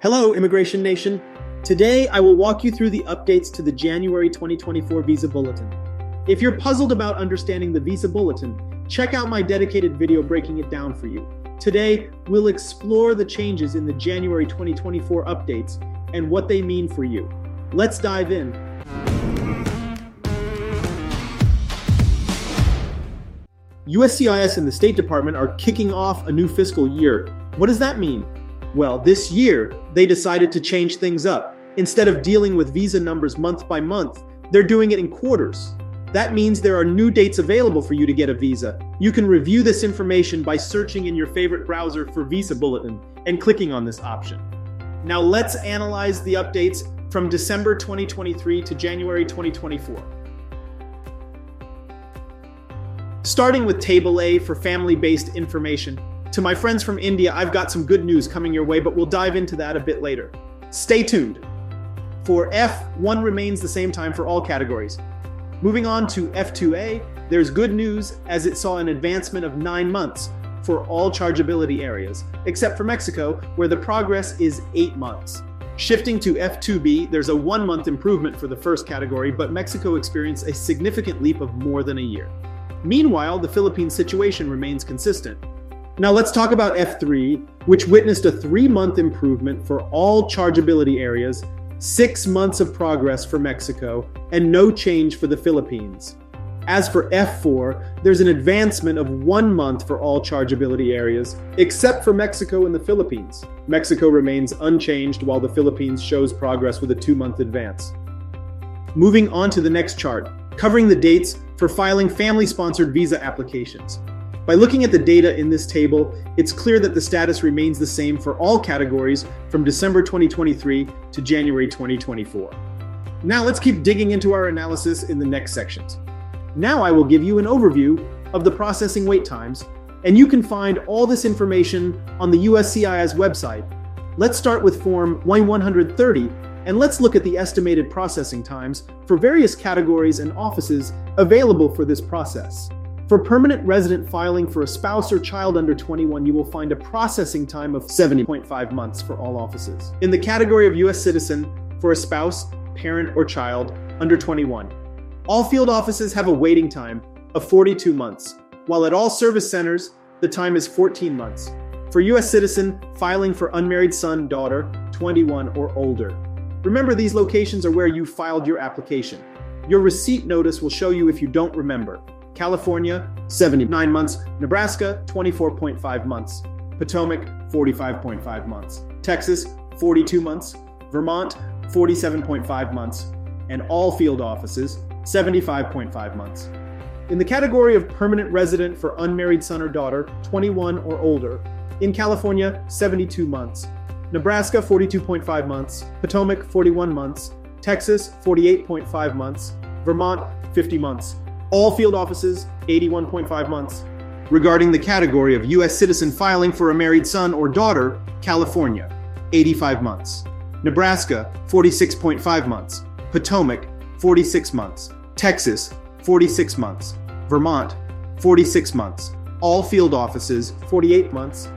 Hello, Immigration Nation. Today, I will walk you through the updates to the January 2024 Visa Bulletin. If you're puzzled about understanding the Visa Bulletin, check out my dedicated video breaking it down for you. Today, we'll explore the changes in the January 2024 updates and what they mean for you. Let's dive in. USCIS and the State Department are kicking off a new fiscal year. What does that mean? Well, this year, they decided to change things up. Instead of dealing with visa numbers month by month, they're doing it in quarters. That means there are new dates available for you to get a visa. You can review this information by searching in your favorite browser for Visa Bulletin and clicking on this option. Now let's analyze the updates from December 2023 to January 2024. Starting with Table A for family based information. To my friends from India, I've got some good news coming your way, but we'll dive into that a bit later. Stay tuned. For F, one remains the same time for all categories. Moving on to F2A, there's good news as it saw an advancement of nine months for all chargeability areas, except for Mexico, where the progress is eight months. Shifting to F2B, there's a one month improvement for the first category, but Mexico experienced a significant leap of more than a year. Meanwhile, the Philippines situation remains consistent. Now let's talk about F3, which witnessed a three month improvement for all chargeability areas, six months of progress for Mexico, and no change for the Philippines. As for F4, there's an advancement of one month for all chargeability areas, except for Mexico and the Philippines. Mexico remains unchanged while the Philippines shows progress with a two month advance. Moving on to the next chart, covering the dates for filing family sponsored visa applications. By looking at the data in this table, it's clear that the status remains the same for all categories from December 2023 to January 2024. Now let's keep digging into our analysis in the next sections. Now I will give you an overview of the processing wait times, and you can find all this information on the USCIS website. Let's start with Form I-130 and let's look at the estimated processing times for various categories and offices available for this process. For permanent resident filing for a spouse or child under 21, you will find a processing time of 70.5 months for all offices. In the category of U.S. citizen, for a spouse, parent, or child under 21, all field offices have a waiting time of 42 months, while at all service centers, the time is 14 months. For U.S. citizen, filing for unmarried son, daughter, 21 or older. Remember, these locations are where you filed your application. Your receipt notice will show you if you don't remember. California, 79 months, Nebraska, 24.5 months, Potomac, 45.5 months, Texas, 42 months, Vermont, 47.5 months, and all field offices, 75.5 months. In the category of permanent resident for unmarried son or daughter, 21 or older, in California, 72 months, Nebraska, 42.5 months, Potomac, 41 months, Texas, 48.5 months, Vermont, 50 months all field offices 81.5 months. Regarding the category of U.S. citizen filing for a married son or daughter, California, 85 months. Nebraska, 46.5 months. Potomac, 46 months. Texas, 46 months. Vermont, 46 months. All field offices, 48 months.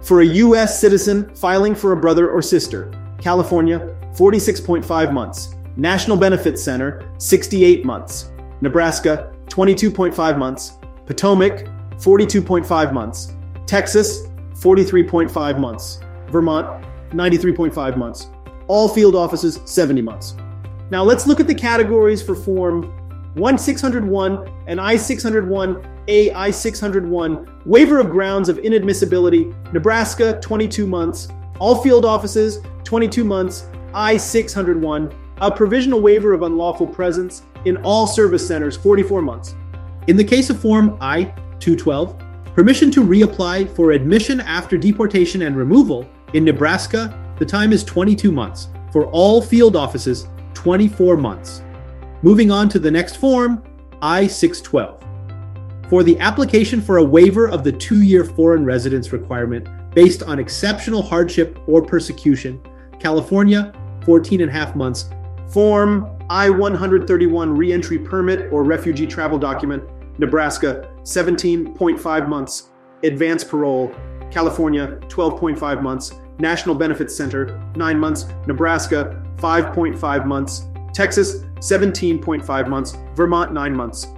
For a U.S. citizen filing for a brother or sister, California, 46.5 months. National Benefits Center, 68 months. Nebraska, 22.5 months, Potomac, 42.5 months, Texas, 43.5 months, Vermont, 93.5 months. All field offices, 70 months. Now let's look at the categories for Form I-601 and I-601 A I-601 Waiver of Grounds of Inadmissibility, Nebraska, 22 months. All field offices, 22 months. I-601 a provisional waiver of unlawful presence in all service centers 44 months. In the case of Form I 212, permission to reapply for admission after deportation and removal in Nebraska, the time is 22 months. For all field offices, 24 months. Moving on to the next form, I 612. For the application for a waiver of the two year foreign residence requirement based on exceptional hardship or persecution, California, 14 and a half months Form I 131 reentry permit or refugee travel document, Nebraska, 17.5 months. Advanced parole, California, 12.5 months. National Benefits Center, 9 months. Nebraska, 5.5 months. Texas, 17.5 months. Vermont, 9 months.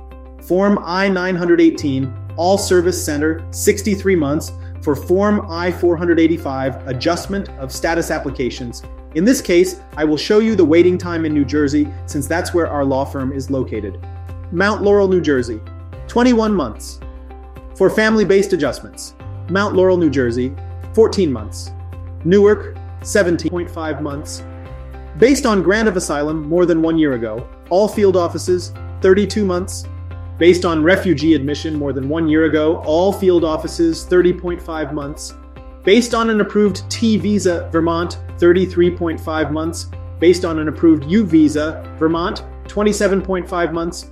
Form I 918, All Service Center, 63 months. For Form I 485, Adjustment of Status Applications. In this case, I will show you the waiting time in New Jersey since that's where our law firm is located. Mount Laurel, New Jersey, 21 months. For family based adjustments, Mount Laurel, New Jersey, 14 months. Newark, 17.5 months. Based on grant of asylum more than one year ago, all field offices, 32 months. Based on refugee admission more than one year ago, all field offices, 30.5 months. Based on an approved T visa, Vermont, 33.5 months. Based on an approved U visa, Vermont, 27.5 months.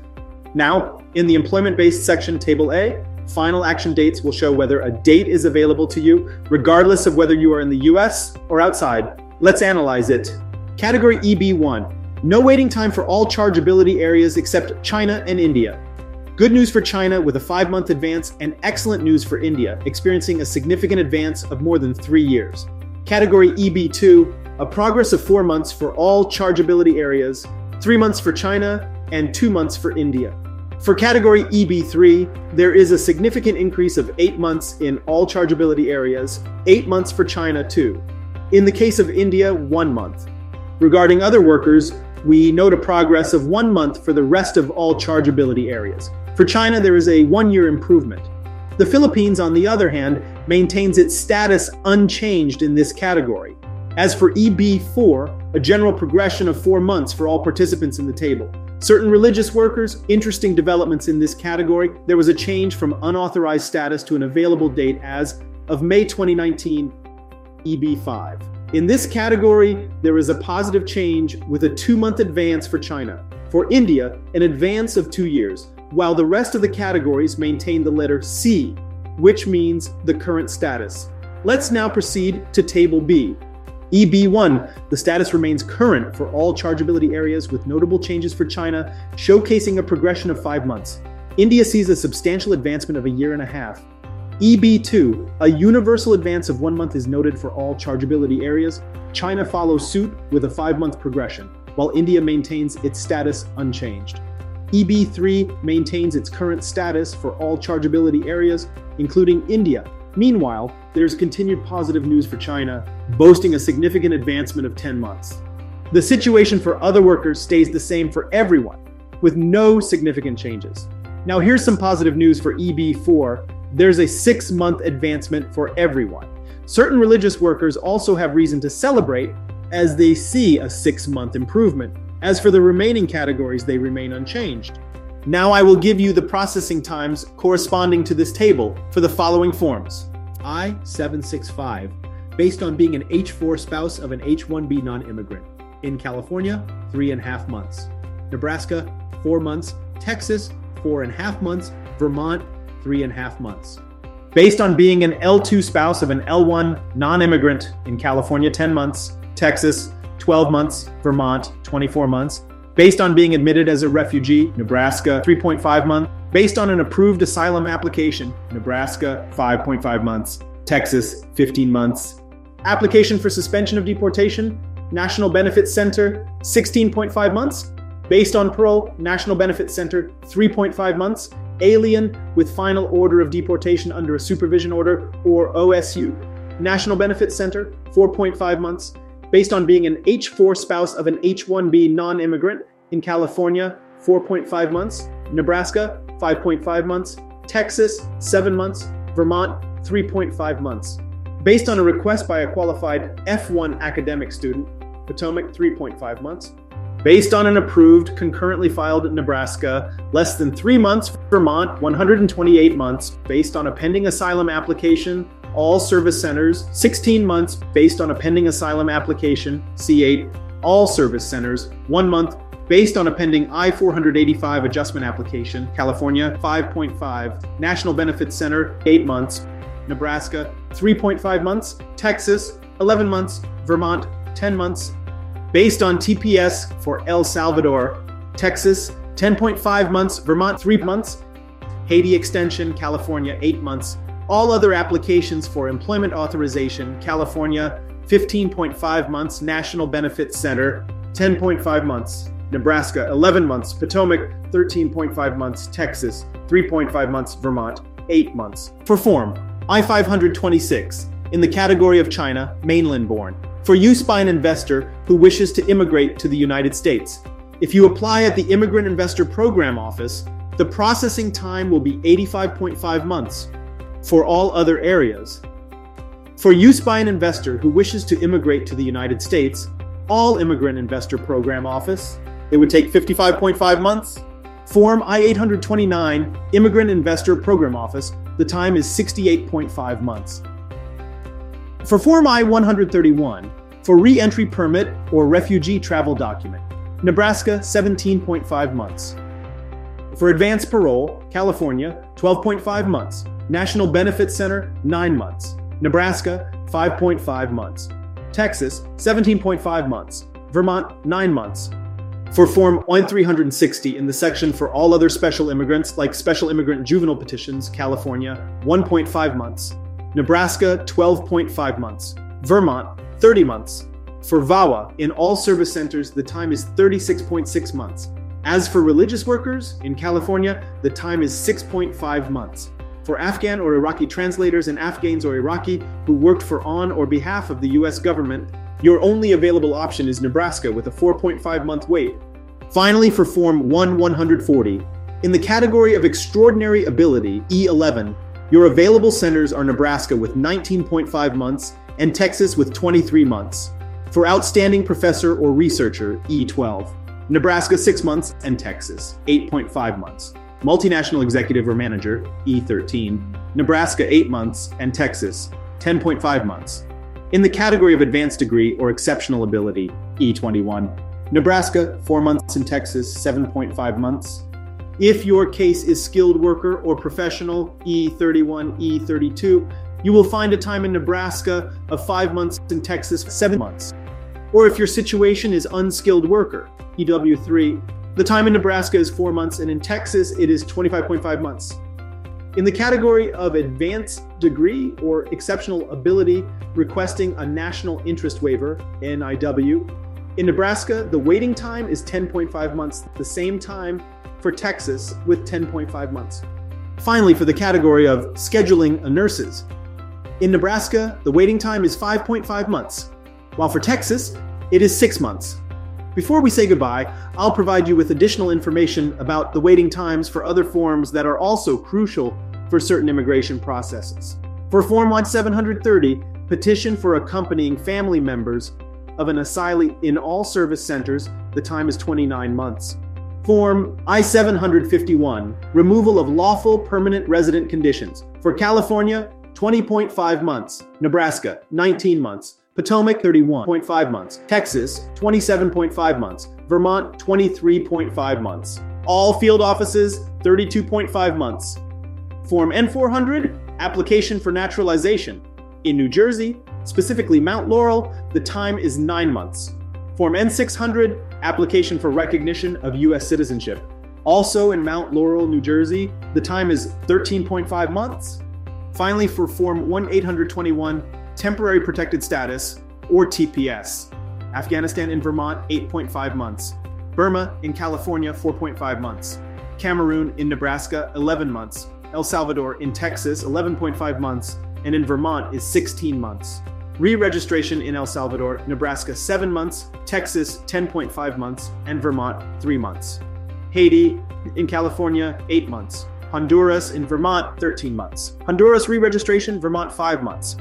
Now, in the employment based section, Table A, final action dates will show whether a date is available to you, regardless of whether you are in the US or outside. Let's analyze it. Category EB1 no waiting time for all chargeability areas except China and India. Good news for China with a five month advance, and excellent news for India, experiencing a significant advance of more than three years. Category EB2 a progress of four months for all chargeability areas, three months for China, and two months for India. For category EB3, there is a significant increase of eight months in all chargeability areas, eight months for China too. In the case of India, one month. Regarding other workers, we note a progress of one month for the rest of all chargeability areas. For China, there is a one year improvement. The Philippines, on the other hand, maintains its status unchanged in this category. As for EB4, a general progression of four months for all participants in the table. Certain religious workers, interesting developments in this category. There was a change from unauthorized status to an available date as of May 2019, EB5. In this category, there is a positive change with a two month advance for China. For India, an advance of two years, while the rest of the categories maintain the letter C, which means the current status. Let's now proceed to Table B, EB1, the status remains current for all chargeability areas with notable changes for China, showcasing a progression of five months. India sees a substantial advancement of a year and a half. EB2, a universal advance of one month is noted for all chargeability areas. China follows suit with a five month progression, while India maintains its status unchanged. EB3 maintains its current status for all chargeability areas, including India, Meanwhile, there's continued positive news for China, boasting a significant advancement of 10 months. The situation for other workers stays the same for everyone, with no significant changes. Now, here's some positive news for EB4 there's a six month advancement for everyone. Certain religious workers also have reason to celebrate as they see a six month improvement. As for the remaining categories, they remain unchanged. Now I will give you the processing times corresponding to this table for the following forms. I-765, based on being an H-4 spouse of an H-1B non-immigrant. In California, three and a half months. Nebraska, four months. Texas, four and a half months. Vermont, three and a half months. Based on being an L2 spouse of an L1 non-immigrant in California, 10 months. Texas, 12 months. Vermont, 24 months Based on being admitted as a refugee, Nebraska 3.5 months. Based on an approved asylum application, Nebraska 5.5 months. Texas 15 months. Application for suspension of deportation, National Benefits Center 16.5 months. Based on parole, National Benefits Center 3.5 months. Alien with final order of deportation under a supervision order or OSU. National Benefits Center 4.5 months based on being an H4 spouse of an H1B non immigrant in California, 4.5 months, Nebraska, 5.5 months, Texas, 7 months, Vermont, 3.5 months. Based on a request by a qualified F1 academic student, Potomac, 3.5 months. Based on an approved, concurrently filed Nebraska, less than three months, Vermont, 128 months. Based on a pending asylum application, all service centers, 16 months based on a pending asylum application, C8, all service centers, one month based on a pending I 485 adjustment application, California, 5.5, National Benefits Center, 8 months, Nebraska, 3.5 months, Texas, 11 months, Vermont, 10 months, based on TPS for El Salvador, Texas, 10.5 months, Vermont, 3 months, Haiti Extension, California, 8 months, all other applications for employment authorization, California, 15.5 months. National Benefits Center, 10.5 months. Nebraska, 11 months. Potomac, 13.5 months. Texas, 3.5 months. Vermont, 8 months. For form, I 526, in the category of China, mainland born, for use by an investor who wishes to immigrate to the United States. If you apply at the Immigrant Investor Program Office, the processing time will be 85.5 months. For all other areas, for use by an investor who wishes to immigrate to the United States, all Immigrant Investor Program Office, it would take 55.5 months. Form I 829, Immigrant Investor Program Office, the time is 68.5 months. For Form I 131, for re entry permit or refugee travel document, Nebraska 17.5 months. For advanced parole, California 12.5 months. National Benefits Center 9 months. Nebraska 5.5 months. Texas 17.5 months. Vermont 9 months. For Form I-360 in the section for all other special immigrants, like special immigrant juvenile petitions, California 1.5 months. Nebraska 12.5 months. Vermont 30 months. For VAWA, in all service centers, the time is 36.6 months. As for religious workers, in California, the time is 6.5 months. For Afghan or Iraqi translators and Afghans or Iraqi who worked for on or behalf of the US government, your only available option is Nebraska with a 4.5 month wait. Finally, for Form I 140, in the category of Extraordinary Ability, E11, your available centers are Nebraska with 19.5 months and Texas with 23 months. For Outstanding Professor or Researcher, E12, Nebraska 6 months and Texas 8.5 months multinational executive or manager, E13, Nebraska 8 months, and Texas 10.5 months. In the category of advanced degree or exceptional ability, E21, Nebraska 4 months and Texas 7.5 months. If your case is skilled worker or professional, E31, E32, you will find a time in Nebraska of 5 months in Texas 7 months. Or if your situation is unskilled worker, EW3, the time in Nebraska is four months, and in Texas, it is 25.5 months. In the category of advanced degree or exceptional ability requesting a national interest waiver, NIW, in Nebraska, the waiting time is 10.5 months, the same time for Texas with 10.5 months. Finally, for the category of scheduling a nurses, in Nebraska, the waiting time is 5.5 months, while for Texas, it is 6 months. Before we say goodbye, I'll provide you with additional information about the waiting times for other forms that are also crucial for certain immigration processes. For Form I-730, petition for accompanying family members of an asylee in all service centers, the time is 29 months. Form I 751, removal of lawful permanent resident conditions. For California, 20.5 months. Nebraska, 19 months. Potomac 31.5 months, Texas 27.5 months, Vermont 23.5 months. All field offices 32.5 months. Form N400 application for naturalization. In New Jersey, specifically Mount Laurel, the time is 9 months. Form N600 application for recognition of US citizenship. Also in Mount Laurel, New Jersey, the time is 13.5 months. Finally, for Form I-821 temporary protected status, or TPS. Afghanistan in Vermont, 8.5 months. Burma in California, 4.5 months. Cameroon in Nebraska, 11 months. El Salvador in Texas, 11.5 months. And in Vermont is 16 months. Re registration in El Salvador, Nebraska, 7 months. Texas, 10.5 months. And Vermont, 3 months. Haiti in California, 8 months. Honduras in Vermont, 13 months. Honduras re registration, Vermont, 5 months.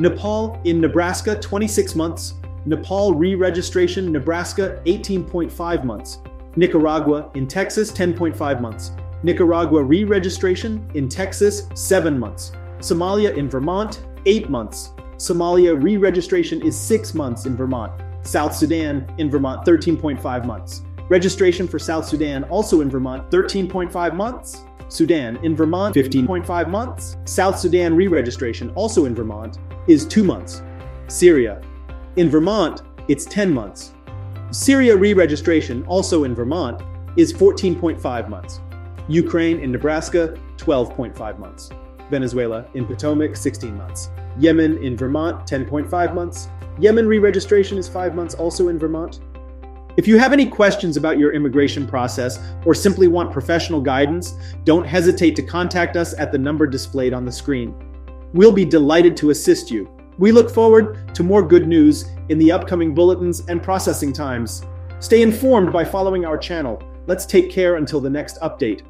Nepal in Nebraska, 26 months. Nepal re registration, Nebraska, 18.5 months. Nicaragua in Texas, 10.5 months. Nicaragua re registration in Texas, 7 months. Somalia in Vermont, 8 months. Somalia re registration is 6 months in Vermont. South Sudan in Vermont, 13.5 months. Registration for South Sudan, also in Vermont, 13.5 months. Sudan in Vermont, 15.5 months. South Sudan re registration, also in Vermont, is two months. Syria. In Vermont, it's 10 months. Syria re registration, also in Vermont, is 14.5 months. Ukraine in Nebraska, 12.5 months. Venezuela in Potomac, 16 months. Yemen in Vermont, 10.5 months. Yemen re registration is 5 months, also in Vermont. If you have any questions about your immigration process or simply want professional guidance, don't hesitate to contact us at the number displayed on the screen. We'll be delighted to assist you. We look forward to more good news in the upcoming bulletins and processing times. Stay informed by following our channel. Let's take care until the next update.